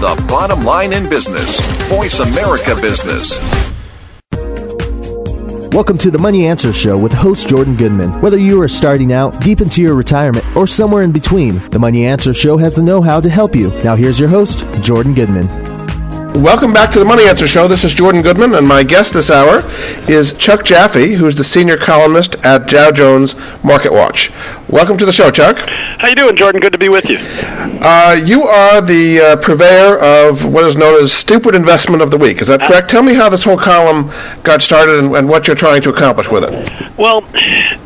the bottom line in business. Voice America Business. Welcome to the Money Answer Show with host Jordan Goodman. Whether you are starting out, deep into your retirement, or somewhere in between, the Money Answer Show has the know how to help you. Now, here's your host, Jordan Goodman. Welcome back to the Money Answer Show. This is Jordan Goodman, and my guest this hour is Chuck Jaffe, who is the senior columnist at Dow Jones Market Watch. Welcome to the show, Chuck. How you doing, Jordan? Good to be with you. Uh, you are the uh, purveyor of what is known as Stupid Investment of the Week. Is that correct? Tell me how this whole column got started and, and what you're trying to accomplish with it. Well,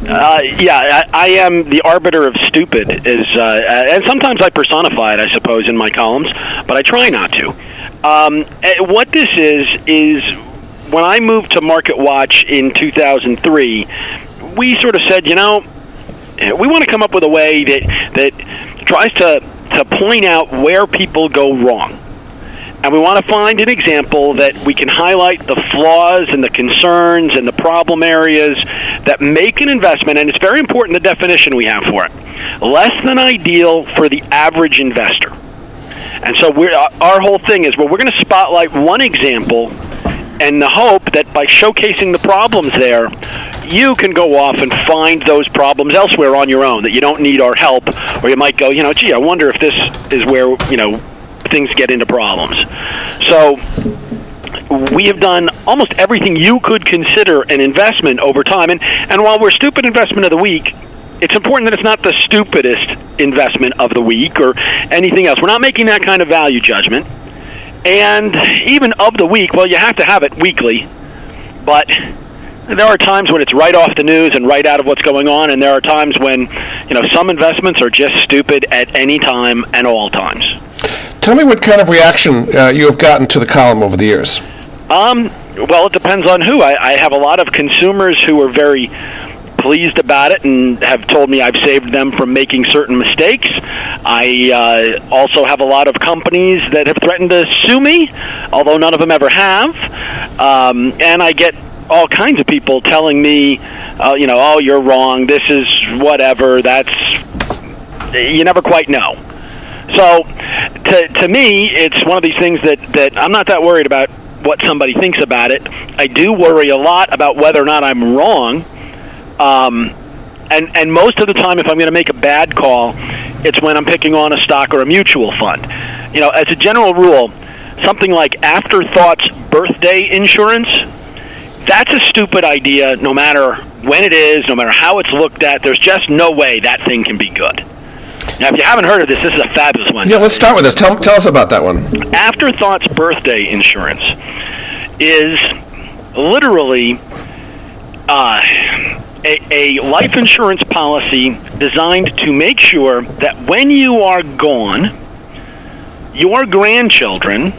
uh, yeah, I, I am the arbiter of stupid, is, uh, and sometimes I personify it, I suppose, in my columns, but I try not to. Um, eh, what this is is when I moved to Market Watch in 2003, we sort of said, you know, eh, we want to come up with a way that that tries to to point out where people go wrong. And we want to find an example that we can highlight the flaws and the concerns and the problem areas that make an investment, and it's very important the definition we have for it, less than ideal for the average investor. And so we're, our whole thing is, well, we're going to spotlight one example and the hope that by showcasing the problems there, you can go off and find those problems elsewhere on your own, that you don't need our help, or you might go, you know, gee, I wonder if this is where, you know, things get into problems. So we have done almost everything you could consider an investment over time. And, and while we're stupid investment of the week, it's important that it's not the stupidest investment of the week or anything else. We're not making that kind of value judgment. And even of the week, well, you have to have it weekly, but there are times when it's right off the news and right out of what's going on, and there are times when, you know, some investments are just stupid at any time and all times. Tell me what kind of reaction uh, you have gotten to the column over the years. Um, well, it depends on who. I, I have a lot of consumers who are very pleased about it and have told me I've saved them from making certain mistakes. I uh, also have a lot of companies that have threatened to sue me, although none of them ever have. Um, and I get all kinds of people telling me, uh, you know, oh, you're wrong. This is whatever. That's you never quite know. So, to to me, it's one of these things that that I'm not that worried about what somebody thinks about it. I do worry a lot about whether or not I'm wrong um, and and most of the time, if I'm going to make a bad call, it's when I'm picking on a stock or a mutual fund. You know, as a general rule, something like Afterthoughts birthday insurance, that's a stupid idea. No matter when it is, no matter how it's looked at, there's just no way that thing can be good. Now, if you haven't heard of this, this is a fabulous one. Yeah, let's start with this. Tell, tell us about that one. Afterthoughts birthday insurance is literally uh, a, a life insurance policy designed to make sure that when you are gone, your grandchildren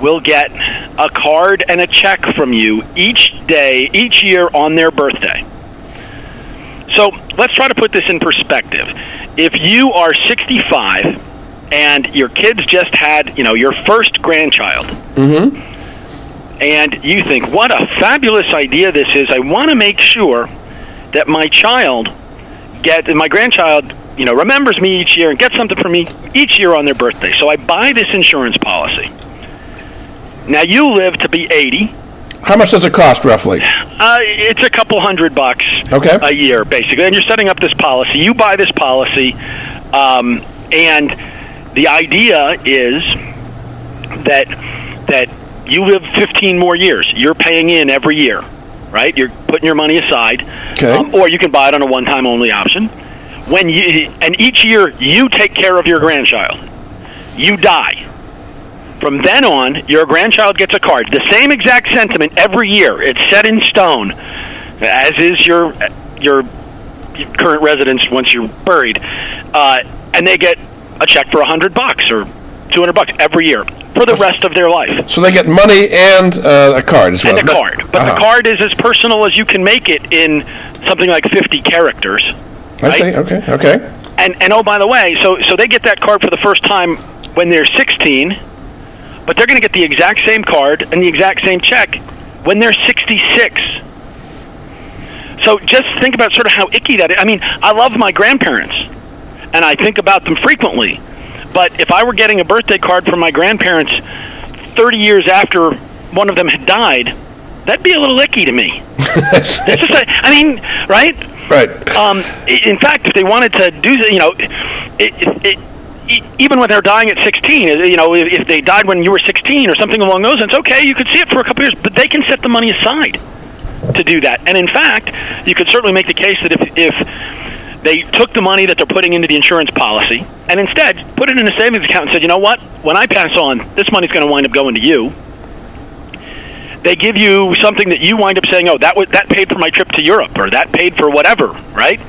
will get a card and a check from you each day, each year on their birthday. So let's try to put this in perspective. If you are 65 and your kids just had, you know, your first grandchild, mm-hmm. and you think, what a fabulous idea this is, I want to make sure that my child get my grandchild you know remembers me each year and gets something from me each year on their birthday. So i buy this insurance policy. Now you live to be 80 how much does it cost roughly? Uh, it's a couple hundred bucks okay. a year basically. And you're setting up this policy. You buy this policy um, and the idea is that that you live 15 more years. You're paying in every year right? You're putting your money aside, okay. um, or you can buy it on a one-time only option. When you and each year you take care of your grandchild, you die. From then on, your grandchild gets a card. The same exact sentiment every year. It's set in stone, as is your your current residence once you're buried, uh, and they get a check for a hundred bucks or two hundred bucks every year for the rest of their life. So they get money and uh, a card as well. And a card, but uh-huh. the card is as personal as you can make it in something like fifty characters. I right? see. Okay. Okay. And and oh by the way, so so they get that card for the first time when they're sixteen, but they're going to get the exact same card and the exact same check when they're sixty-six. So just think about sort of how icky that is. I mean, I love my grandparents, and I think about them frequently But if I were getting a birthday card from my grandparents 30 years after one of them had died, that'd be a little icky to me. it's just, a, I mean, right? Right. Um, in fact, if they wanted to do, you know, it, it, it, even when they're dying at 16, you know, if, if they died when you were 16 or something along those lines, okay, you could see it for a couple years, but they can set the money aside to do that. And in fact, you could certainly make the case that if, if they took the money that they're putting into the insurance policy and instead put it in a savings account and said, you know what, when I pass on, this money's going to wind up going to you. They give you something that you wind up saying, "Oh, that was, that paid for my trip to Europe, or that paid for whatever," right?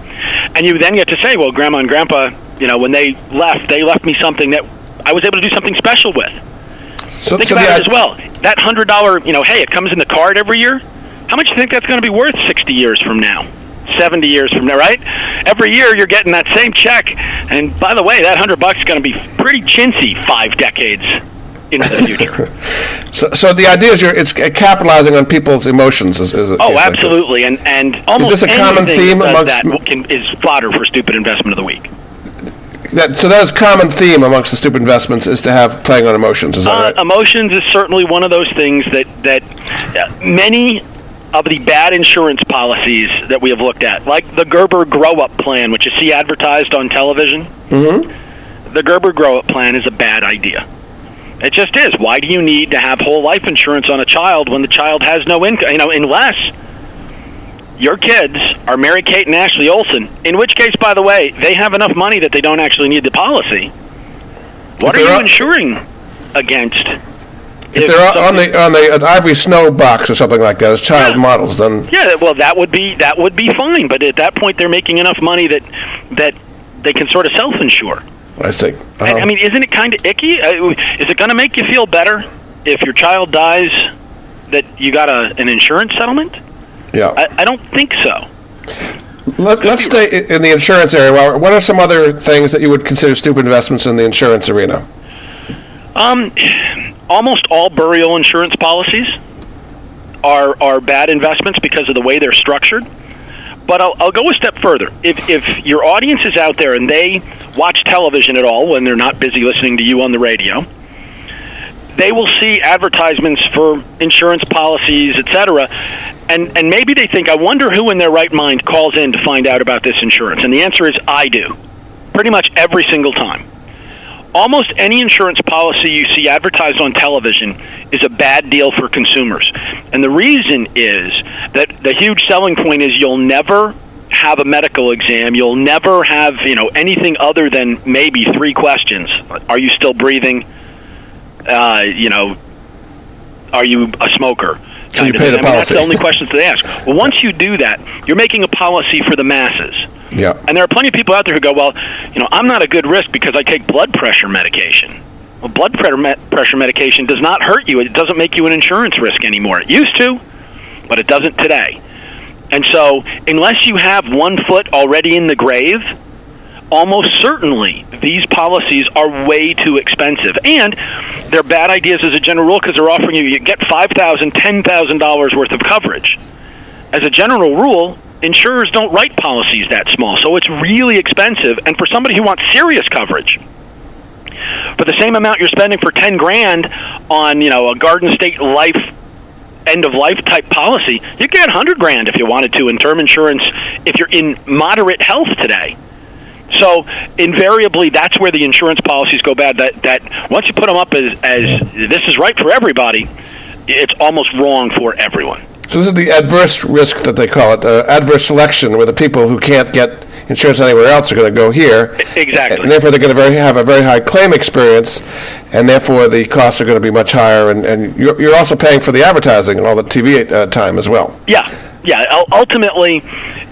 And you then get to say, "Well, Grandma and Grandpa, you know, when they left, they left me something that I was able to do something special with." So, Think so about it as well. That hundred dollar, you know, hey, it comes in the card every year. How much do you think that's going to be worth sixty years from now? 70 years from now, right? Every year you're getting that same check. And by the way, that 100 bucks is going to be pretty chintzy 5 decades into the future. So, so the idea is you're, it's capitalizing on people's emotions. Is, is, oh, is like absolutely. And and almost this a common theme that amongst- that can, is fodder for stupid investment of the week. That, so that is common theme amongst the stupid investments is to have playing on emotions. Is that Uh, right? emotions is certainly one of those things that that uh, many of the bad insurance policies that we have looked at, like the Gerber Grow Up Plan, which you see advertised on television. Mm-hmm. The Gerber Grow Up Plan is a bad idea. It just is. Why do you need to have whole life insurance on a child when the child has no income? You know, unless your kids are Mary Kate and Ashley Olsen, in which case, by the way, they have enough money that they don't actually need the policy. What are you up- insuring against? If they're on the on the an ivory snow box or something like that as child Yeah. models, then Yeah, well, that would be that would be fine. But at that point, they're making enough money that that they can sort of self-insure. I see. I. I mean, isn't it kind of icky? Uh, Is it going to make you feel better if your child dies that you got a, an insurance settlement? yeah. I, I don't think so. Let, let's stay in the insurance area. What are some other things that you would consider stupid investments in the insurance arena? Um, almost all burial insurance policies are are bad investments because of the way they're structured. But I'll, I'll go a step further. If if your audience is out there and they watch television at all when they're not busy listening to you on the radio, they will see advertisements for insurance policies, etc. And and maybe they think, I wonder who in their right mind calls in to find out about this insurance. And the answer is I do. Pretty much every single time almost any insurance policy you see advertised on television is a bad deal for consumers. And the reason is that the huge selling point is you'll never have a medical exam. You'll never have, you know, anything other than maybe three questions. Are you still breathing? Uh, you know, are you a smoker? So you pay the I mean, that's the only questions they ask. Well, once you do that, you're making a policy for the masses. Yeah. And there are plenty of people out there who go, well, you know, I'm not a good risk because I take blood pressure medication. Well, blood pressure medication does not hurt you. It doesn't make you an insurance risk anymore. It used to, but it doesn't today. And so, unless you have one foot already in the grave, almost certainly these policies are way too expensive. And they're bad ideas as a general rule because they're offering you, you get $5,000, $10,000 worth of coverage. As a general rule, insurers don't write policies that small, so it's really expensive. And for somebody who wants serious coverage, for the same amount you're spending for 10 grand on, you know, a Garden State Life end of life type policy, you get 100 grand if you wanted to in term insurance if you're in moderate health today. So invariably, that's where the insurance policies go bad. That that once you put them up as as this is right for everybody, it's almost wrong for everyone. So this is the adverse risk that they call it, uh, adverse selection, where the people who can't get insurance anywhere else are going to go here. Exactly. And therefore, they're going to very, have a very high claim experience, and therefore the costs are going to be much higher. And, and you're, you're also paying for the advertising and all the TV uh, time as well. Yeah, yeah. ul- Ultimately,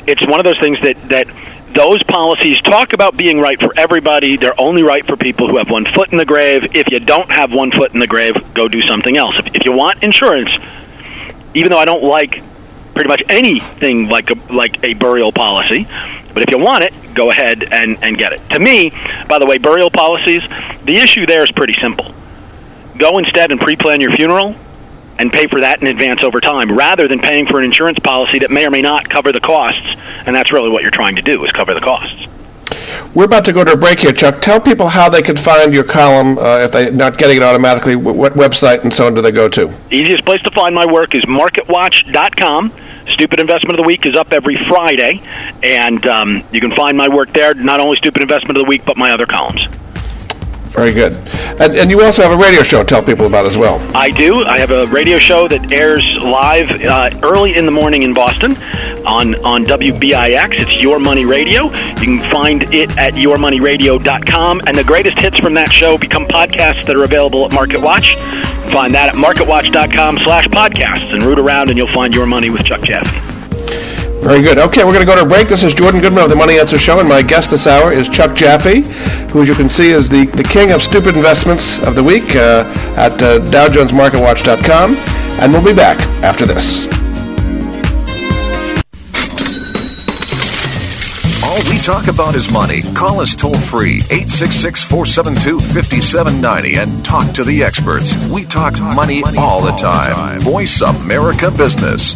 it's one of those things that that those policies talk about being right for everybody. They're only right for people who have one foot in the grave. If you don't have one foot in the grave, go do something else. If, if you want insurance, even though I don't like pretty much anything like a like a burial policy, but if you want it, go ahead and and get it. To me, by the way, burial policies, the issue there is pretty simple. Go instead and pre-plan your funeral and pay for that in advance over time rather than paying for an insurance policy that may or may not cover the costs and that's really what you're trying to do is cover the costs We're about to go to a break here, Chuck. Tell people how they can find your column uh, if they're not getting it automatically. What website and so on do they go to? The easiest place to find my work is marketwatch.com. Stupid Investment of the Week is up every Friday, and um, you can find my work there. Not only Stupid Investment of the Week, but my other columns. Very good. And, and, you also have a radio show tell people about as well. I do. I have a radio show that airs live uh, early in the morning in Boston on, on WBIX. It's Your Money Radio. You can find it at yourmoneyradio.com. And the greatest hits from that show become podcasts that are available at MarketWatch. Find that at marketwatch.com slash podcasts and root around and you'll find Your Money with Chuck Jaffe. Very good. Okay, we're going to go to a break. This is Jordan Goodman of the Money Answer Show, and my guest this hour is Chuck Jaffe, who, as you can see, is the, the king of stupid investments of the week uh, at uh, DowJonesMarketWatch.com. And we'll be back after this. All we talk about is money. Call us toll free, 866 472 5790, and talk to the experts. We talk money all the time. Voice America Business.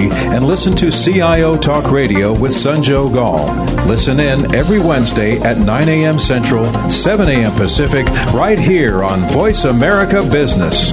and listen to CIO Talk Radio with Sanjog Aul. Listen in every Wednesday at 9 a.m. Central, 7 a.m. Pacific, right here on Voice America Business.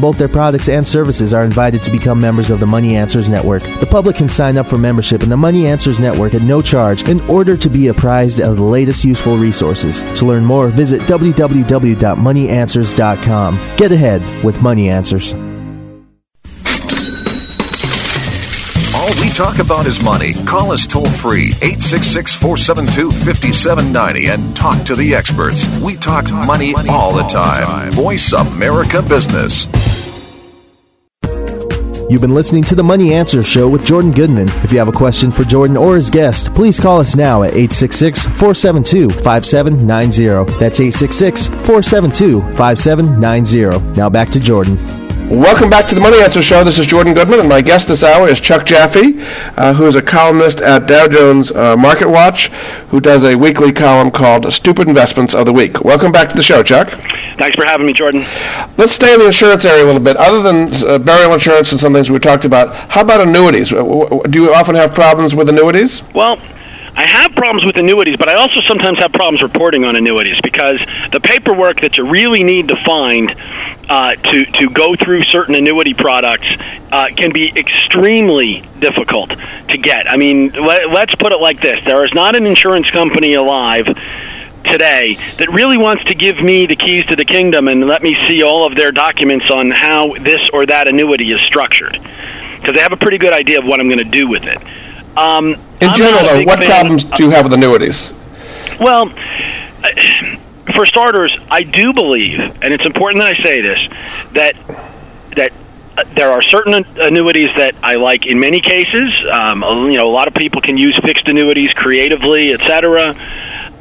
both their products and services are invited to become members of the Money Answers Network. The public can sign up for membership in the Money Answers Network at no charge in order to be apprised of the latest useful resources. To learn more, visit www.moneyanswers.com. Get ahead with Money Answers. All we talk about is money. Call us toll free, 866 472 5790, and talk to the experts. We talk money all the time. Voice America Business. You've been listening to the Money Answer Show with Jordan Goodman. If you have a question for Jordan or his guest, please call us now at 866 472 5790. That's 866 472 5790. Now back to Jordan. Welcome back to the Money Answer Show. This is Jordan Goodman, and my guest this hour is Chuck Jaffe, uh, who is a columnist at Dow Jones uh, Market Watch, who does a weekly column called Stupid Investments of the Week. Welcome back to the show, Chuck. Thanks for having me, Jordan. Let's stay in the insurance area a little bit. Other than uh, burial insurance and some things we talked about, how about annuities? Do you often have problems with annuities? Well, I have problems with annuities, but I also sometimes have problems reporting on annuities because the paperwork that you really need to find uh, to to go through certain annuity products uh, can be extremely difficult to get. I mean, let, let's put it like this: there is not an insurance company alive today that really wants to give me the keys to the kingdom and let me see all of their documents on how this or that annuity is structured because they have a pretty good idea of what I'm going to do with it. Um, In I'm general, though, what fan- problems do you have with annuities? Well, for starters, I do believe, and it's important that I say this, that that uh, there are certain annuities that I like in many cases. Um, you know, a lot of people can use fixed annuities creatively, etc.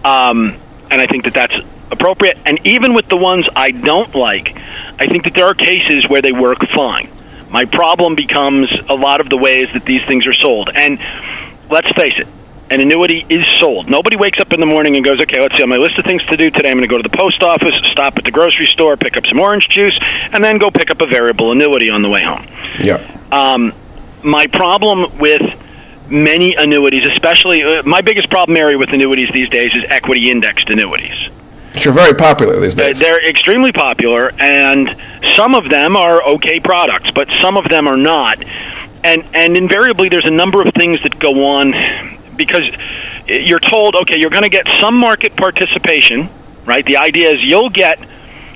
Um, and I think that that's appropriate. And even with the ones I don't like, I think that there are cases where they work fine. My problem becomes a lot of the ways that these things are sold. And let's face it, an annuity is sold. Nobody wakes up in the morning and goes, okay, let's see, on my list of things to do today, I'm going to go to the post office, stop at the grocery store, pick up some orange juice, and then go pick up a variable annuity on the way home. Yeah. Um, my problem with many annuities, especially uh, my biggest problem area with annuities these days is equity indexed annuities. Which are very popular these days. They're extremely popular, and some of them are okay products, but some of them are not. and and invariably there's a number of things that go on because you're told, okay, you're going to get some market participation, right? The idea is you'll get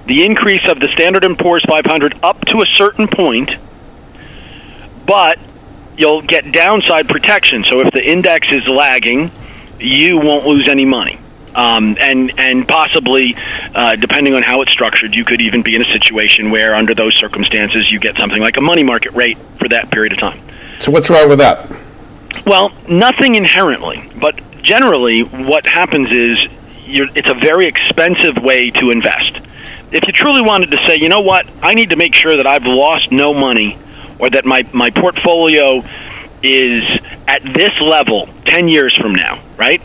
the increase of the Standard & Poor's 500 up to a certain point, but you'll get downside protection. So if the index is lagging, you won't lose any money. Um, and and possibly, uh, depending on how it's structured, you could even be in a situation where, under those circumstances, you get something like a money market rate for that period of time. So what's wrong with that? Well, nothing inherently, but generally, what happens is it's a very expensive way to invest. If you truly wanted to say, you know what, I need to make sure that I've lost no money or that my, my portfolio is at this level 10 years from now, right?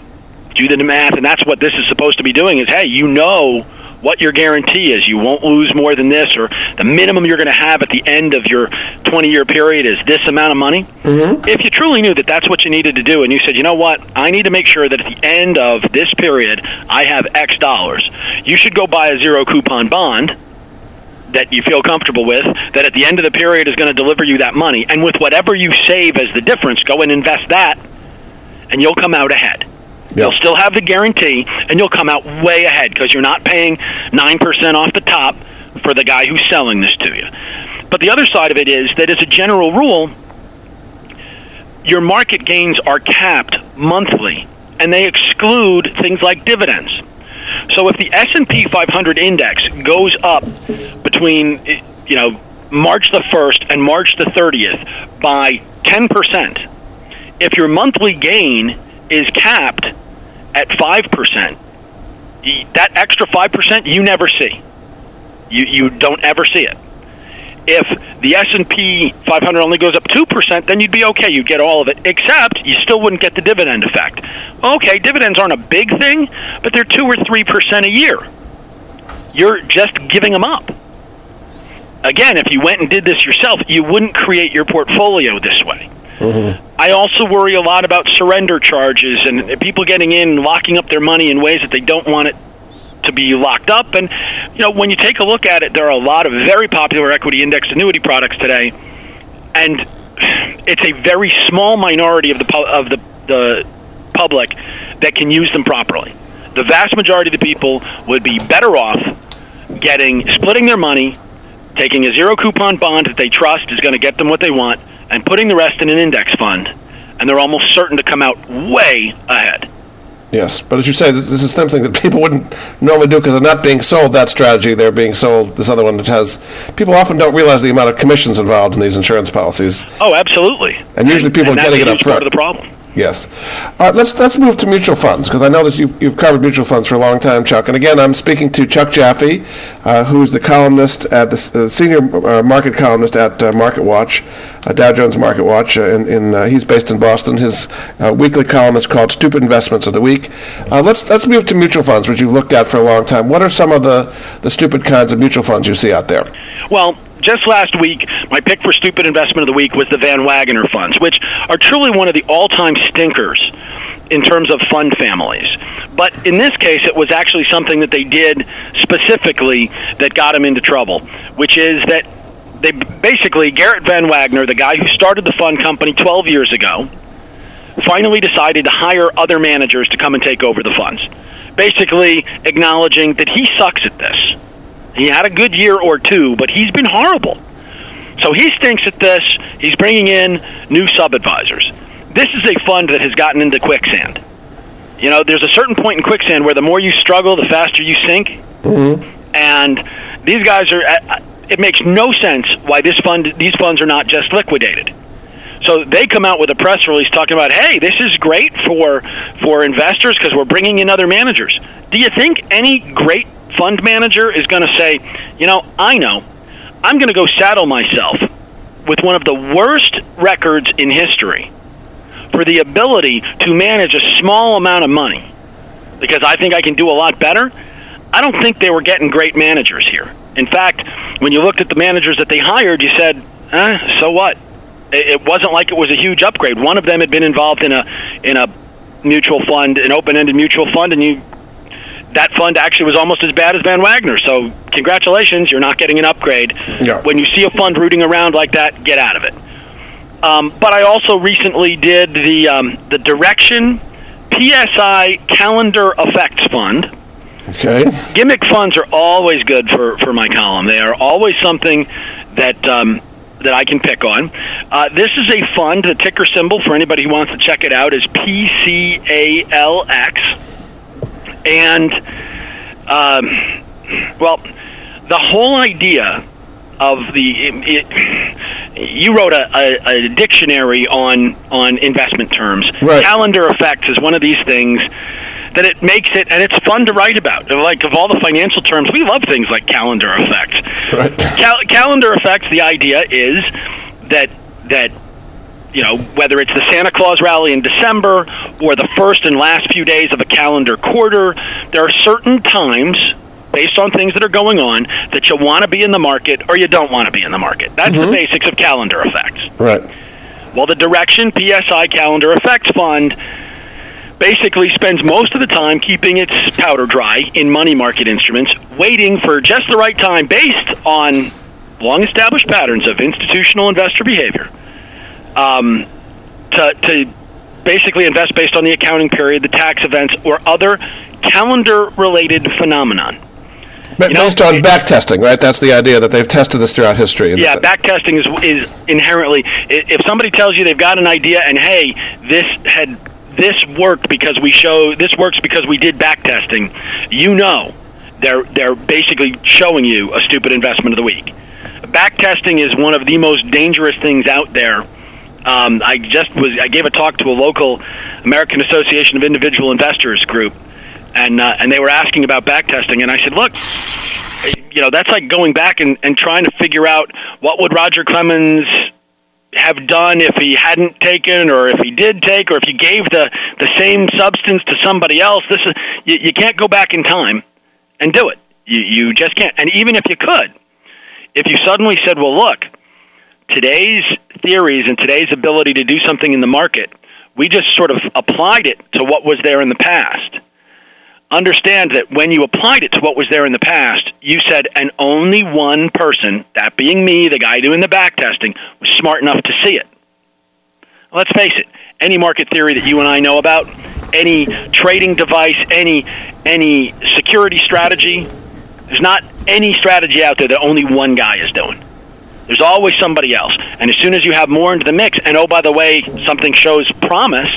Do the math, and that's what this is supposed to be doing is, hey, you know what your guarantee is. You won't lose more than this, or the minimum you're going to have at the end of your 20 year period is this amount of money. Mm-hmm. If you truly knew that that's what you needed to do, and you said, you know what, I need to make sure that at the end of this period I have X dollars, you should go buy a zero coupon bond that you feel comfortable with that at the end of the period is going to deliver you that money and with whatever you save as the difference go and invest that and you'll come out ahead Yep. You'll still have the guarantee, and you'll come out way ahead because you're not paying 9% off the top for the guy who's selling this to you. But the other side of it is that, as a general rule, your market gains are capped monthly, and they exclude things like dividends. So if the S&P 500 index goes up between, you know, March the 1st and March the 30th by 10%, if your monthly gain is capped at 5%, that extra 5% you never see. You, you don't ever see it. If the S&P 500 only goes up 2%, then you'd be okay. You'd get all of it, except you still wouldn't get the dividend effect. Okay, dividends aren't a big thing, but they're 2 or 3% a year. You're just giving them up. Again, if you went and did this yourself, you wouldn't create your portfolio this way. Mm-hmm. I also worry a lot about surrender charges and people getting in, and locking up their money in ways that they don't want it to be locked up. And you know, when you take a look at it, there are a lot of very popular equity index annuity products today, and it's a very small minority of the of the, the public that can use them properly. The vast majority of the people would be better off getting splitting their money, taking a zero coupon bond that they trust is going to get them what they want and putting the rest in an index fund, and they're almost certain to come out way ahead. Yes, but as you say, this is something that people wouldn't normally do because they're not being sold that strategy. They're being sold this other one that has. People often don't realize the amount of commissions involved in these insurance policies. Oh, absolutely. And usually people and are getting it up front. Part of the problem. Yes. All right, let's let's move to mutual funds because I know that you've, you've covered mutual funds for a long time, Chuck. And again, I'm speaking to Chuck Jaffe, uh, who's the columnist at the uh, senior uh, market columnist at uh, Market Watch, uh, Dow Jones Market Watch. Uh, in, in he's based in Boston. His weekly column is called "Stupid Investments of the Week." let's let's move to mutual funds, which you've looked at for a long time. What are some of the the stupid kinds of mutual funds you see out there? Well, just last week, my pick for stupid investment of the week was the Van Wagoner funds, which are truly one of the all-time stinkers in terms of fund families. But in this case, it was actually something that they did specifically that got them into trouble, which is that they basically Garrett Van Wagoner, the guy who started the fund company 12 years ago, finally decided to hire other managers to come and take over the funds. Basically, acknowledging that he sucks at this he had a good year or two, but he's been horrible. So he stinks at this. He's bringing in new sub advisors. This is a fund that has gotten into quicksand. You know, there's a certain point in quicksand where the more you struggle, the faster you sink. Mm-hmm. And these guys are. Uh, it makes no sense why this fund, these funds, are not just liquidated. So they come out with a press release talking about, "Hey, this is great for for investors because we're bringing in other managers." Do you think any great fund manager is going to say, you know, I know, I'm going to go saddle myself with one of the worst records in history for the ability to manage a small amount of money because I think I can do a lot better. I don't think they were getting great managers here. In fact, when you looked at the managers that they hired, you said, eh, so what? It wasn't like it was a huge upgrade. One of them had been involved in a in a mutual fund, an open-ended mutual fund, and you that fund actually was almost as bad as Van Wagoner. So congratulations, you're not getting an upgrade. Yeah. When you see a fund rooting around like that, get out of it. Um, but I also recently did the um, the Direxion PSI Calendar Effects Fund. Okay. Gimmick funds are always good for, for my column. They are always something that um, that I can pick on. Uh, this is a fund. The ticker symbol for anybody who wants to check it out is PCALX, and um, well, the whole idea of the it, it, you wrote a, a, a, dictionary on on investment terms. Right. Calendar effects is one of these things that it makes it and it's fun to write about. Like of all the financial terms, we love things like calendar effects. Right. Cal- calendar effects. The idea is that that you know, whether it's the Santa Claus rally in December or the first and last few days of a calendar quarter, there are certain times based on things that are going on that you want to be in the market or you don't want to be in the market. That's Mm-hmm. the basics of calendar effects. Right. Well, the Direxion PSI Calendar Effects Fund basically spends most of the time keeping its powder dry in money market instruments, waiting for just the right time based on long established patterns of institutional investor behavior um, to, to basically invest based on the accounting period, the tax events, or other calendar related phenomenon. Ba- You know, Based on back testing, right? That's the idea that they've tested this throughout history. Yeah, back testing is is inherently. If somebody tells you they've got an idea and hey, this had this worked because we show this works because we did back testing, you know, they're they're basically showing you a stupid investment of the week. Back testing is one of the most dangerous things out there. Um, I just was I gave a talk to a local American Association of Individual Investors group, and uh, and they were asking about back testing, and I said, look, you know that's like going back and, and trying to figure out what would Roger Clemens have done if he hadn't taken or if he did take or if he gave the the same substance to somebody else. This is you, you can't go back in time and do it. You you just can't. And even if you could if you suddenly said well look today's theories and today's ability to do something in the market we just sort of applied it to what was there in the past understand that when you applied it to what was there in the past, you said, and only one person, that being me, the guy doing the back testing, was smart enough to see it. Let's face it, any market theory that you and I know about, any trading device, any any security strategy, there's not any strategy out there that only one guy is doing. There's always somebody else. And as soon as you have more into the mix, and oh, by the way, something shows promise,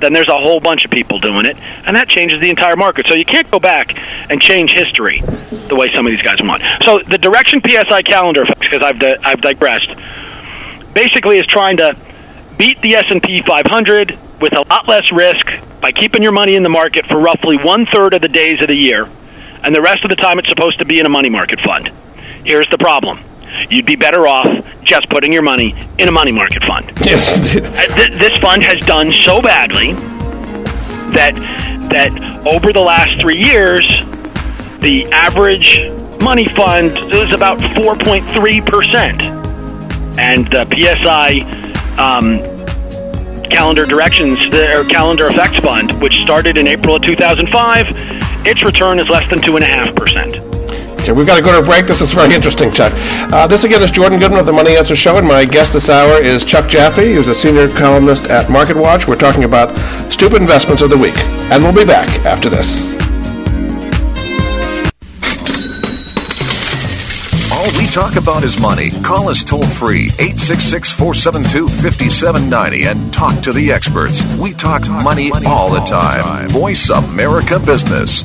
then there's a whole bunch of people doing it, and that changes the entire market. So you can't go back and change history the way some of these guys want. So the Direxion PSI calendar, because I've di- I've digressed, basically is trying to beat the S&P 500 with a lot less risk by keeping your money in the market for roughly one third of the days of the year, and the rest of the time it's supposed to be in a money market fund. Here's the problem. You'd be better off just putting your money in a money market fund. Yes. Uh, this fund has done so badly that that over the last three years, the average money fund is about 4.3 percent, and the PSI um, calendar directions or calendar effects fund, which started in April of 2005, its return is less than two and a half percent. Okay, we've got to go to a break. This is very interesting, Chuck. Uh, this again is Jordan Goodman of the Money Answer Show, and my guest this hour is Chuck Jaffe, who's a senior columnist at Market Watch. We're talking about stupid investments of the week, and we'll be back after this. All we talk about is money. Call us toll free 866 472 5790 and talk to the experts. We talk money all the time. Voice America Business.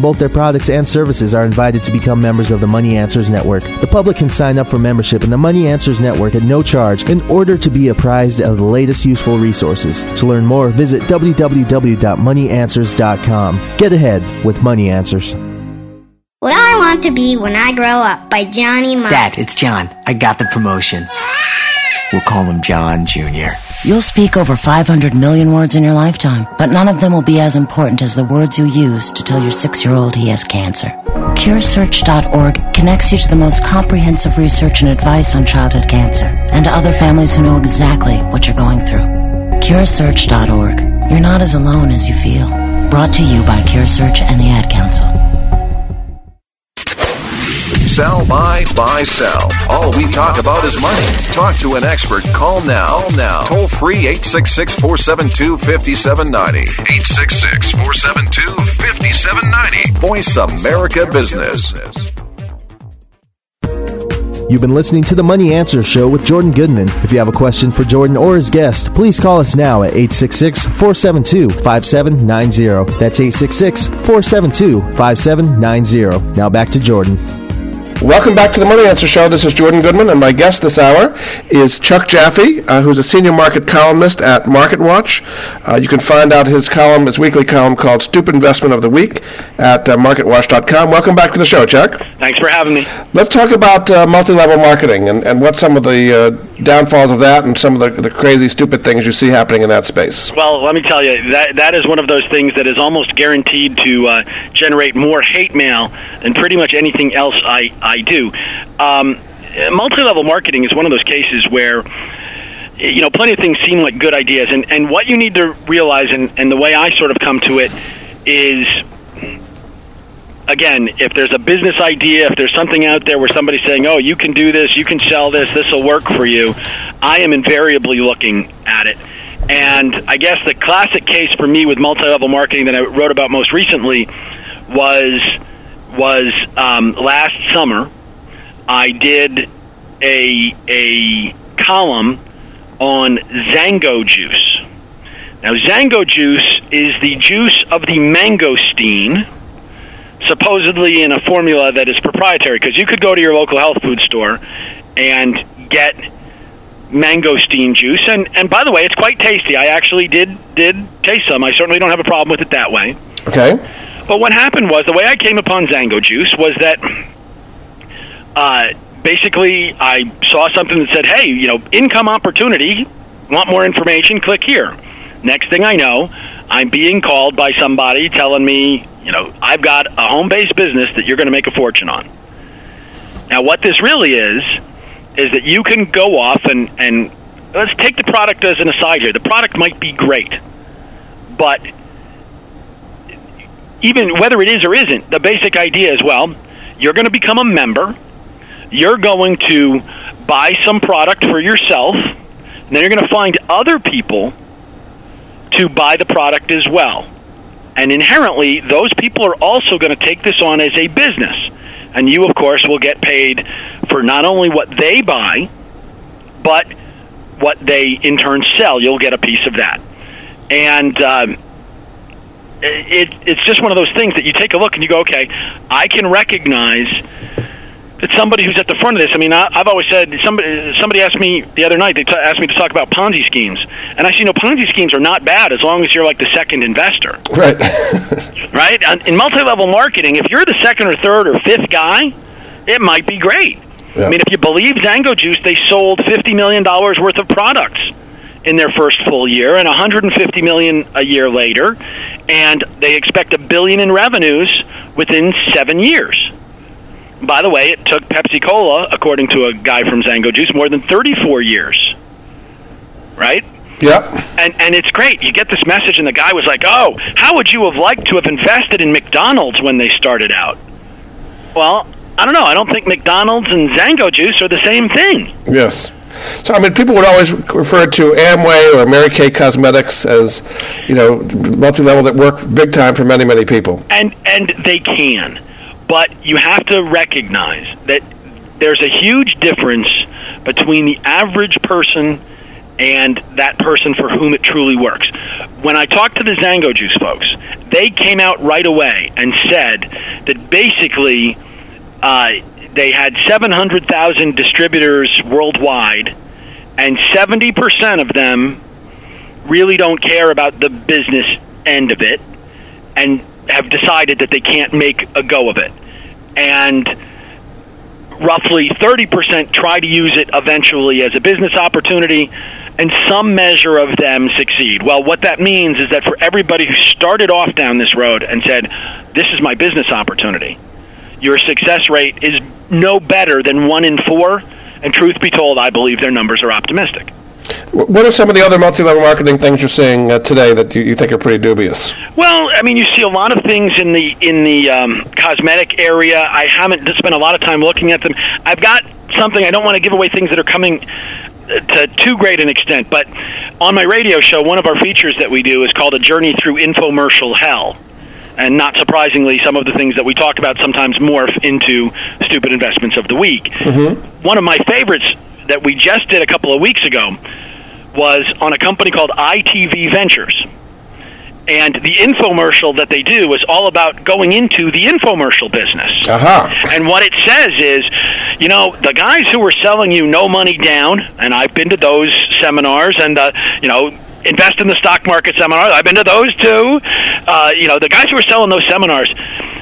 both their products and services are invited to become members of the Money Answers Network. The public can sign up for membership in the Money Answers Network at no charge in order to be apprised of the latest useful resources. To learn more, visit www.moneyanswers.com. Get ahead with Money Answers. What I Want to Be When I Grow Up by Johnny Marr. Dad, it's John. I got the promotion. We'll call him John Jr. You'll speak over 500 million words in your lifetime, but none of them will be as important as the words you use to tell your six year old he has cancer. CureSearch.org connects you to the most comprehensive research and advice on childhood cancer and to other families who know exactly what you're going through. CureSearch.org. You're not as alone as you feel. Brought to you by CureSearch and the Ad Council. Sell, buy, buy, sell. All we talk about is money. Talk to an expert. Call now. Call now. Toll free 866 472 5790. 866 472 5790. Voice America Business. You've been listening to the Money Answer Show with Jordan Goodman. If you have a question for Jordan or his guest, please call us now at 866 472 5790. That's 866 472 5790. Now back to Jordan. Welcome back to the Money Answer Show. This is Jordan Goodman, and my guest this hour is Chuck Jaffe, uh, who's a senior market columnist at MarketWatch. Uh, you can find out his column, his weekly column called Stupid Investment of the Week at uh, MarketWatch.com. Welcome back to the show, Chuck. Thanks for having me. Let's talk about uh, multi-level marketing and, and what some of the uh, downfalls of that and some of the, the crazy, stupid things you see happening in that space. Well, let me tell you, that, that is one of those things that is almost guaranteed to uh, generate more hate mail than pretty much anything else I, I do. Um, multi-level marketing is one of those cases where you know plenty of things seem like good ideas, and and what you need to realize, and and the way I sort of come to it is. Again, if there's a business idea, if there's something out there where somebody's saying, "Oh, you can do this, you can sell this, this will work for you," I am invariably looking at it. And I guess the classic case for me with multi-level marketing that I wrote about most recently was was um, last summer. I did a a column on XanGo juice. Now, XanGo juice is the juice of the mangosteen, supposedly in a formula that is proprietary. Because you could go to your local health food store and get mangosteen juice, and and by the way, it's quite tasty. I actually did did taste some. I certainly don't have a problem with it that way. Okay. But what happened was the way I came upon XanGo Juice was that uh, basically I saw something that said, "Hey, you know, income opportunity. Want more information? Click here." Next thing I know, I'm being called by somebody telling me, you know, I've got a home-based business that you're going to make a fortune on. Now, what this really is is that you can go off and and let's take the product as an aside here. The product might be great, but even whether it is or isn't, the basic idea is well, you're going to become a member. You're going to buy some product for yourself. And then you're going to find other people to buy the product as well. And inherently, those people are also going to take this on as a business. And you, of course, will get paid for not only what they buy, but what they in turn sell. You'll get a piece of that. And um, it, it's just one of those things that you take a look and you go, okay, I can recognize that somebody who's at the front of this. I mean, I, I've always said somebody somebody asked me the other night. They t- asked me to talk about Ponzi schemes, and I said, you know, Ponzi schemes are not bad as long as you're like the second investor, Right. right? And In multi-level marketing, if you're the second or third or fifth guy, it might be great. Yeah. I mean, if you believe XanGo Juice, they sold fifty million dollars worth of products in their first full year, and 150 million a year later, and they expect a billion in revenues within seven years. By the way, it took Pepsi Cola, according to a guy from XanGo Juice, more than 34 years. Right? yep. And and it's great. You get this message, and the guy was like, "Oh, how would you have liked to have invested in McDonald's when they started out?" Well, I don't know. I don't think McDonald's and XanGo Juice are the same thing. Yes. So I mean, people would always refer to Amway or Mary Kay Cosmetics as, you know, multi-level that work big time for many, many people. and and they can but you have to recognize that there's a huge difference between the average person and that person for whom it truly works. When I talked to the XanGo Juice folks, they came out right away and said that basically uh, they had 700,000 distributors worldwide, and 70% of them really don't care about the business end of it and have decided that they can't make a go of it. And roughly 30% try to use it eventually as a business opportunity, and some measure of them succeed. Well, what that means is that for everybody who started off down this road and said, This is my business opportunity, your success rate is no better than one in four. And truth be told, I believe their numbers are optimistic. What are some of the other multi-level marketing things you're seeing uh, today that you, you, think are pretty dubious? Well, I mean, you see a lot of things in the in the um, cosmetic area. I haven't spent a lot of time looking at them. I've got something. I don't want to give away things that are coming uh, to too great an extent, but on my radio show, one of our features that we do is called a journey through infomercial hell. And not surprisingly, some of the things that we talk about sometimes morph into stupid investments of the week. Mm-hmm. One of my favorites that we just did a couple of weeks ago was on a company called ITV Ventures. And the infomercial that they do is all about going into the infomercial business. Uh-huh. And what it says is, you know, the guys who are selling you no money down, and I've been to those seminars, and, uh, you know, invest in the stock market seminars. I've been to those too. Uh, you know, the guys who are selling those seminars,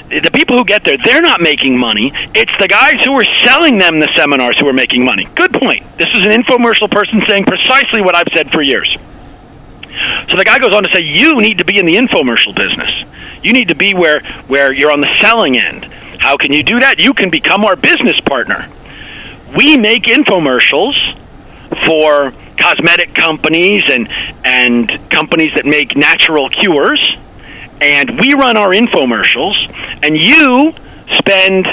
the people who get there, they're not making money. It's the guys who are selling them the seminars who are making money. Good point. This is an infomercial person saying precisely what I've said for years. So the guy goes on to say, you need to be in the infomercial business. You need to be where, where you're on the selling end. How can you do that? You can become our business partner. We make infomercials for cosmetic companies and, and companies that make natural cures and we run our infomercials, and you spend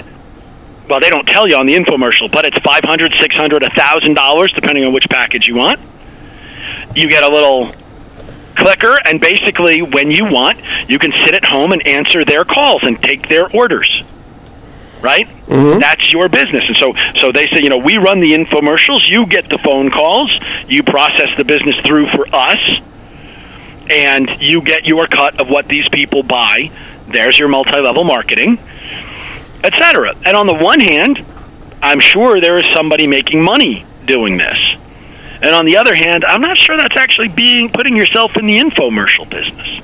well, they don't tell you on the infomercial, but it's five hundred, six hundred, a thousand dollars, depending on which package you want. You get a little clicker, and basically, when you want, you can sit at home and answer their calls and take their orders. Right? Mm-hmm. That's your business, and so so they say, you know, we run the infomercials. You get the phone calls. You process the business through for us and you get your cut of what these people buy. There's your multi-level marketing, etc. And on the one hand, I'm sure there is somebody making money doing this. And on the other hand, I'm not sure that's actually being putting yourself in the infomercial business.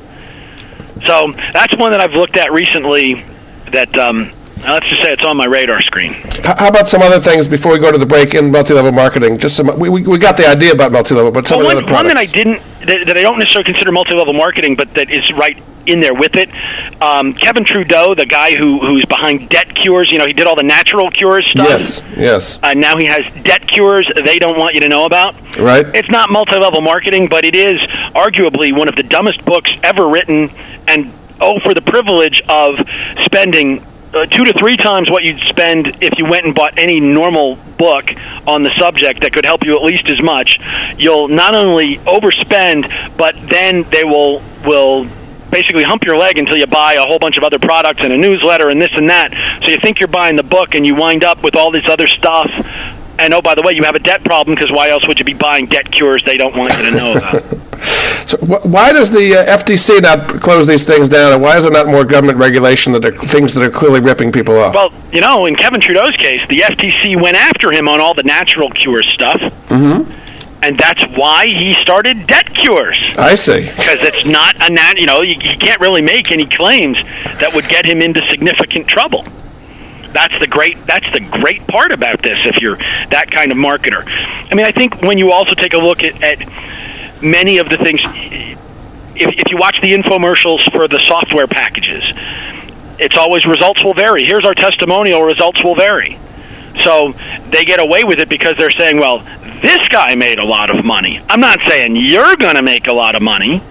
So that's one that I've looked at recently that um, let's just say it's on my radar screen. How about some other things before we go to the break in multi-level marketing? Just some, we, we, we got the idea about multi-level, but some well, one, the other one that I didn't that, that I don't necessarily consider multi-level marketing, but that is right in there with it. Um, Kevin Trudeau, the guy who who's behind debt cures, you know, he did all the natural cures stuff. Yes, yes. Uh, now he has debt cures they don't want you to know about. Right. It's not multi-level marketing, but it is arguably one of the dumbest books ever written. And oh, for the privilege of spending uh, two to three times what you'd spend if you went and bought any normal book on the subject that could help you at least as much. You'll not only overspend, but then they will will basically hump your leg until you buy a whole bunch of other products and a newsletter and this and that. So you think you're buying the book and you wind up with all this other stuff. And oh, by the way, you have a debt problem because why else would you be buying debt cures they don't want you to know about? So wh- why does the uh, FTC not close these things down, and why is there not more government regulation that are things that are clearly ripping people off? Well, you know, in Kevin Trudeau's case, the FTC went after him on all the natural cure stuff. mm-hmm. And that's why he started debt cures. I see. Because it's not a nat, you know, you, you can't really make any claims that would get him into significant trouble. That's the great. That's the great part about this. If you're that kind of marketer, I mean, I think when you also take a look at, at many of the things, if, if you watch the infomercials for the software packages, it's always results will vary. Here's our testimonial. Results will vary. So they get away with it because they're saying, well, this guy made a lot of money. I'm not saying you're going to make a lot of money.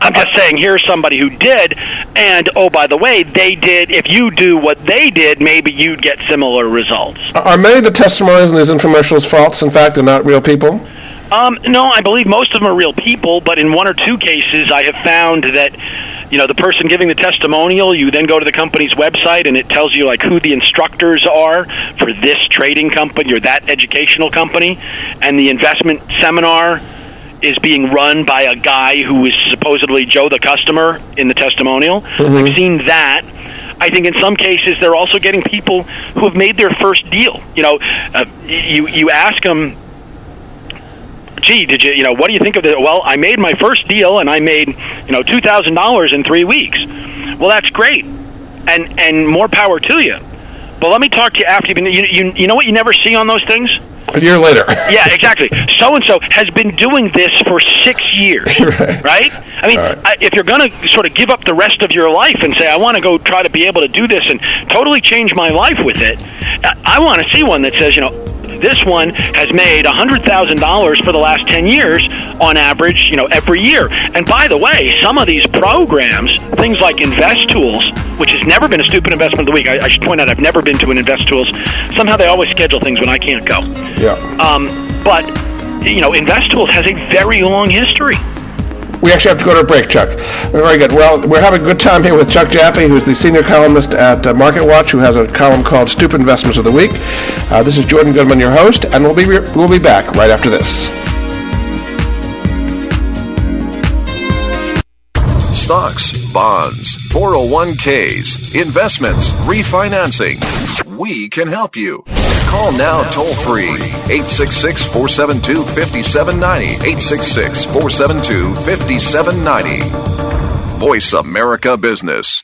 I'm just saying here's somebody who did, and oh, by the way, they did. If you do what they did, maybe you'd get similar results. Are many of the testimonials in these infomercials false, in fact, and not real people? Um, no, I believe most of them are real people, but in one or two cases, I have found that you know the person giving the testimonial. You then go to the company's website, and it tells you like who the instructors are for this trading company or that educational company, and the investment seminar is being run by a guy who is supposedly Joe the customer in the testimonial. I've seen that. I think in some cases they're also getting people who have made their first deal. You know, uh, you you ask them gee, did you, you know, what do you think of it? Well, I made my first deal and I made, you know, $2,000 in three weeks. Well, that's great. And, and more power to you. But let me talk to you after you've been. You, you, you know what you never see on those things? A year later. yeah, exactly. So and so has been doing this for six years, right. right? I mean, Right. I, if you're going to sort of give up the rest of your life and say, I want to go try to be able to do this and totally change my life with it, I, I want to see one that says, you know, this one has made $100,000 for the last 10 years on average, you know, every year. And by the way, some of these programs, things like Investools, which has never been a stupid investment of the week. I, I should point out I've never been to an Investools. Somehow they always schedule things when I can't go. Yeah. Um, but you know, Investools has a very long history. We actually have to go to a break, Chuck. Very good. Well, we're having a good time here with Chuck Jaffe, who's the senior columnist at uh, MarketWatch, who has a column called "Stupid Investments of the Week." Uh, this is Jordan Goodman, your host, and we'll be we'll be back right after this. Stocks, bonds, 401ks, investments, refinancing. We can help you. Call now toll free 866 472 5790. 866 472 5790. Voice America Business.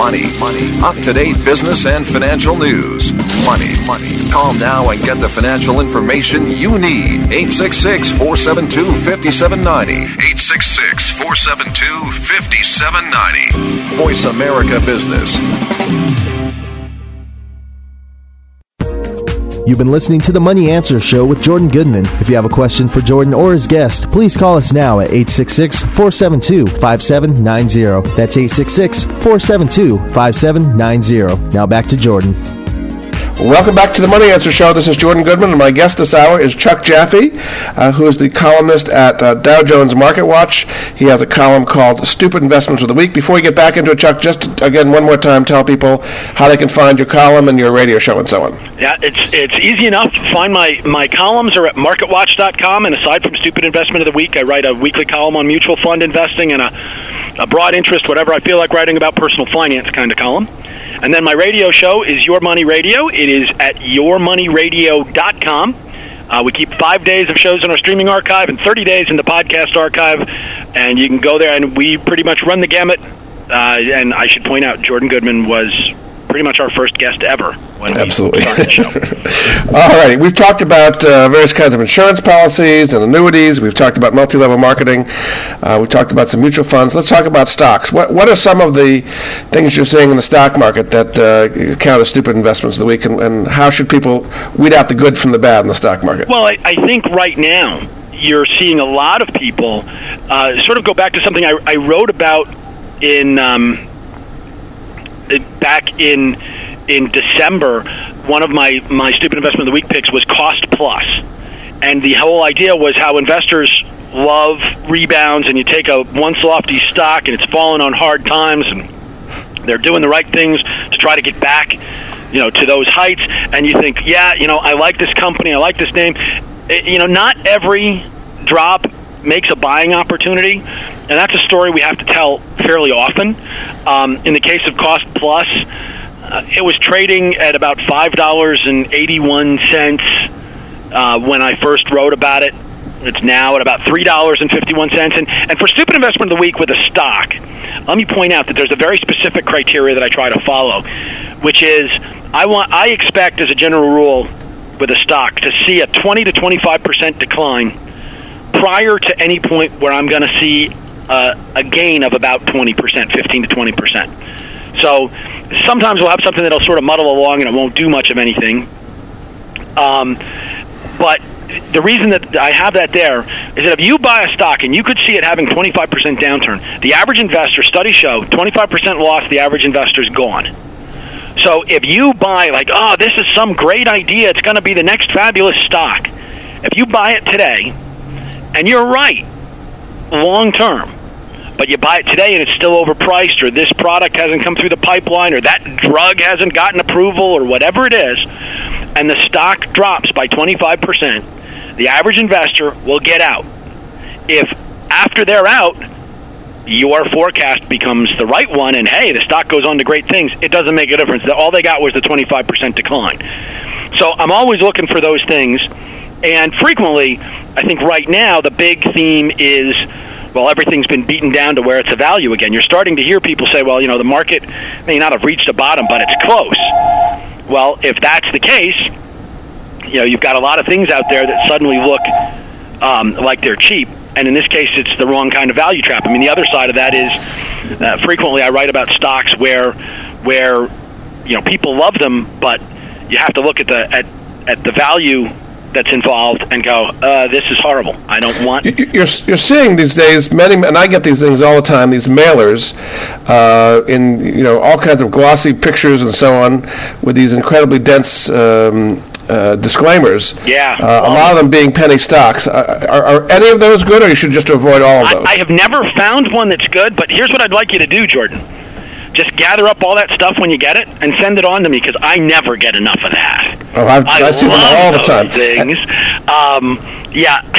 Money, money, up to date business and financial news. Money, money. Call now and get the financial information you need. 866 472 5790. 866 472 5790. Voice America Business. You've been listening to the Money Answer Show with Jordan Goodman. If you have a question for Jordan or his guest, please call us now at 866 472 5790. That's 866 472 5790. Now back to Jordan. Welcome back to the Money Answer Show. This is Jordan Goodman, and my guest this hour is Chuck Jaffe, uh, who is the columnist at uh, Dow Jones MarketWatch. He has a column called Stupid Investments of the Week. Before we get back into it, Chuck, just again one more time, tell people how they can find your column and your radio show and so on. Yeah, it's it's easy enough. Find my my columns are at marketwatch.com, and aside from Stupid Investment of the Week, I write a weekly column on mutual fund investing and a, a broad interest, whatever I feel like writing about personal finance kind of column. And then my radio show is Your Money Radio. It is at yourmoneyradio.com. Uh, we keep five days of shows in our streaming archive and 30 days in the podcast archive. And you can go there, and we pretty much run the gamut. Uh, and I should point out, Jordan Goodman was pretty much our first guest ever when Absolutely. started the show. All righty. We've talked about uh, various kinds of insurance policies and annuities. We've talked about multi-level marketing. Uh, we've talked about some mutual funds. Let's talk about stocks. What What are some of the things you're seeing in the stock market that uh, count as stupid investments of the week, and, and how should people weed out the good from the bad in the stock market? Well, I, I think right now you're seeing a lot of people uh, sort of go back to something I, I wrote about in um, back in in December. One of my my stupid investment of the week picks was cost plus, and the whole idea was how investors love rebounds, and you take a once lofty stock and it's fallen on hard times, and they're doing the right things to try to get back, you know, to those heights, and you think, yeah, you know, I like this company, I like this name. Eh, you know, not every drop makes a buying opportunity, and that's a story we have to tell fairly often. Um, in the case of Cost Plus, uh, it was trading at about five dollars and eighty-one cents uh, when I first wrote about it. It's now at about three dollars and fifty-one cents. And and for stupid investment of the week with a stock, let me point out that there's a very specific criteria that I try to follow, which is I want I expect as a general rule with a stock to see a 20 to 25 percent decline prior to any point where I'm going to see uh, a gain of about 20 percent, 15 to 20 percent. So sometimes we'll have something that'll sort of muddle along and it won't do much of anything. Um, but the reason that I have that there is that if you buy a stock and you could see it having 25% downturn, the average investor, studies show 25% loss, the average investor is gone. So if you buy, like, oh, this is some great idea, it's going to be the next fabulous stock. If you buy it today, and you're right, long term, but you buy it today and it's still overpriced, or this product hasn't come through the pipeline, or that drug hasn't gotten approval, or whatever it is, and the stock drops by 25%, the average investor will get out. If after they're out, your forecast becomes the right one, and hey, the stock goes on to great things, it doesn't make a difference. All they got was the 25% decline. So I'm always looking for those things, and frequently, I think right now the big theme is well, everything's been beaten down to where it's a value again. You're starting to hear people say, well, you know, the market may not have reached a bottom, but it's close. Well, if that's the case, you know, you've got a lot of things out there that suddenly look um, like they're cheap and in this case, it's the wrong kind of value trap. I mean, the other side of that is uh, frequently I write about stocks where where you know people love them, but you have to look at the at at the value that's involved and go, uh, this is horrible. I don't want. You're, you're seeing these days many, and I get these things all the time. These mailers uh, in you know all kinds of glossy pictures and so on, with these incredibly dense um, uh, disclaimers. Yeah. Uh, a lot of them being penny stocks. Uh, are, are, any of those good, or you should just avoid all of those? I, I have never found one that's good, but here's what I'd like you to do, Jordan. Just gather up all that stuff when you get it and send it on to me because I never get enough of that. Oh, I've, I, I see them all the time. Things. Um, yeah.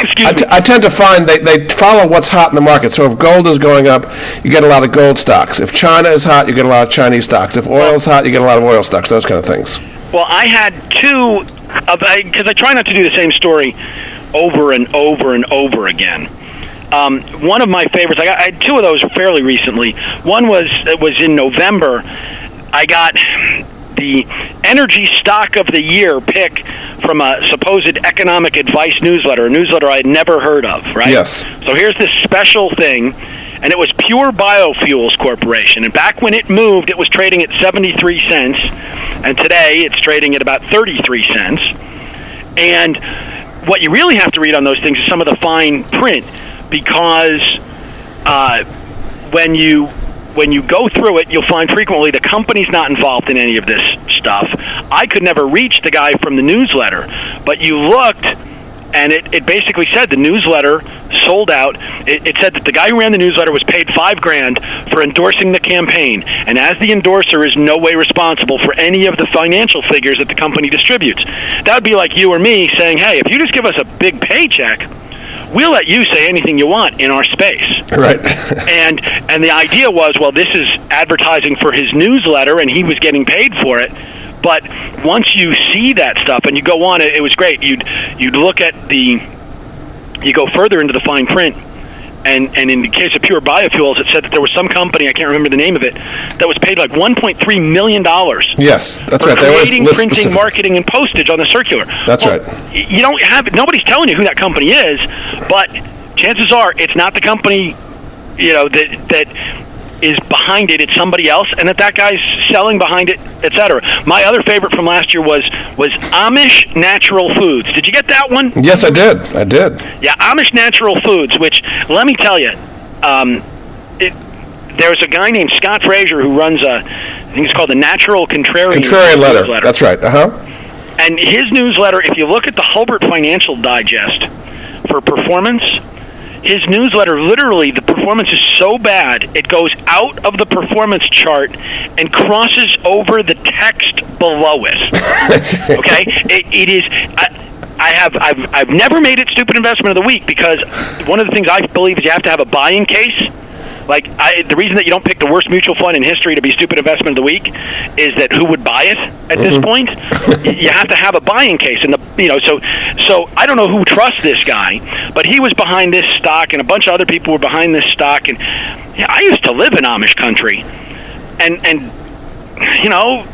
Excuse I, me. t- I tend to find they, they follow what's hot in the market. So if gold is going up, you get a lot of gold stocks. If China is hot, you get a lot of Chinese stocks. If oil is hot, you get a lot of oil stocks. Those kind of things. Well, I had two because I, I try not to do the same story over and over and over again. Um, one of my favorites, I, got, I had two of those fairly recently. One was was in November. I got the energy stock of the year pick from a supposed economic advice newsletter, a newsletter I had never heard of. Right? Yes. So here's this special thing and it was Pure Biofuels Corporation. And back when it moved, it was trading at 73 cents, and today it's trading at about 33 cents. And what you really have to read on those things is some of the fine print, because uh, when you when you go through it, you'll find frequently the company's not involved in any of this stuff. I could never reach the guy from the newsletter, but you looked and it, it basically said the newsletter sold out. It, it, said that the guy who ran the newsletter was paid five grand for endorsing the campaign, and as the endorser is no way responsible for any of the financial figures that the company distributes. That would be like you or me saying, "Hey, if you just give us a big paycheck." We'll let you say anything you want in our space. Right. and and the idea was, well, this is advertising for his newsletter, and he was getting paid for it but once you see that stuff and you go on, it, it was great. You'd you'd look at the you go further into the fine print. And, and in the case of Pure Biofuels, it said that there was some company I can't remember the name of it that was paid like 1.3 million dollars. Yes, that's for right. Creating, printing, specific. marketing, and postage on the circular. That's well, right. You don't have nobody's telling you who that company is, but chances are it's not the company you know that that is behind it, it's somebody else, and that that guy's selling behind it, etc. My other favorite from last year was was Amish Natural Foods. Did you get that one? Yes, I did. I did. Yeah, Amish Natural Foods. Which let me tell you, um, it, there's a guy named Scott Fraser who runs a, I think it's called the Natural Contrarian. Contrarian letter. Newsletter. That's right. Uh huh. And his newsletter, if you look at the Hulbert Financial Digest for performance, his newsletter literally the performance is so bad it goes out of the performance chart and crosses over the text below it. Okay? It, it is I, I have I've, I've never made it stupid investment of the week because one of the things I believe is you have to have a buying case Like I, the reason that you don't pick the worst mutual fund in history to be stupid investment of the week is that who would buy it at this mm-hmm. point? you have to have a buying case, and the you know so so I don't know who trusts this guy, but he was behind this stock, and a bunch of other people were behind this stock, and yeah, I used to live in Amish country, and and you know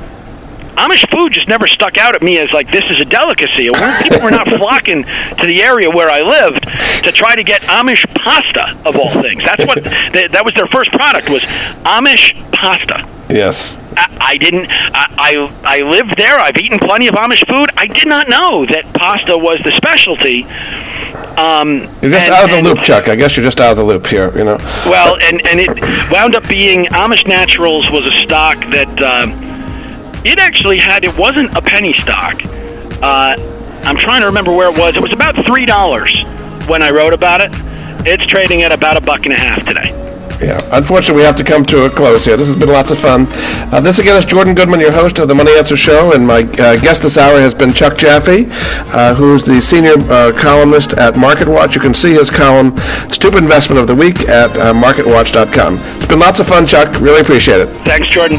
Amish food just never stuck out at me as like this is a delicacy. People were not flocking to the area where I lived to try to get Amish pasta of all things. That's what they, that was their first product was Amish pasta. Yes. I, I didn't. I, I I lived there. I've eaten plenty of Amish food. I did not know that pasta was the specialty. Um, you're just and, out of the and, loop, Chuck. I guess you're just out of the loop here. You know. Well, and and it wound up being Amish Naturals was a stock that. Uh, it actually had, it wasn't a penny stock. Uh, I'm trying to remember where it was. It was about $3 when I wrote about it. It's trading at about a buck and a half today. Yeah, unfortunately, we have to come to a close here. This has been lots of fun. Uh, this again is Jordan Goodman, your host of the Money Answer Show, and my uh, guest this hour has been Chuck Jaffe, uh, who's the senior uh, columnist at MarketWatch. You can see his column, Stupid Investment of the Week, at uh, MarketWatch.com. It's been lots of fun, Chuck. Really appreciate it. Thanks, Jordan.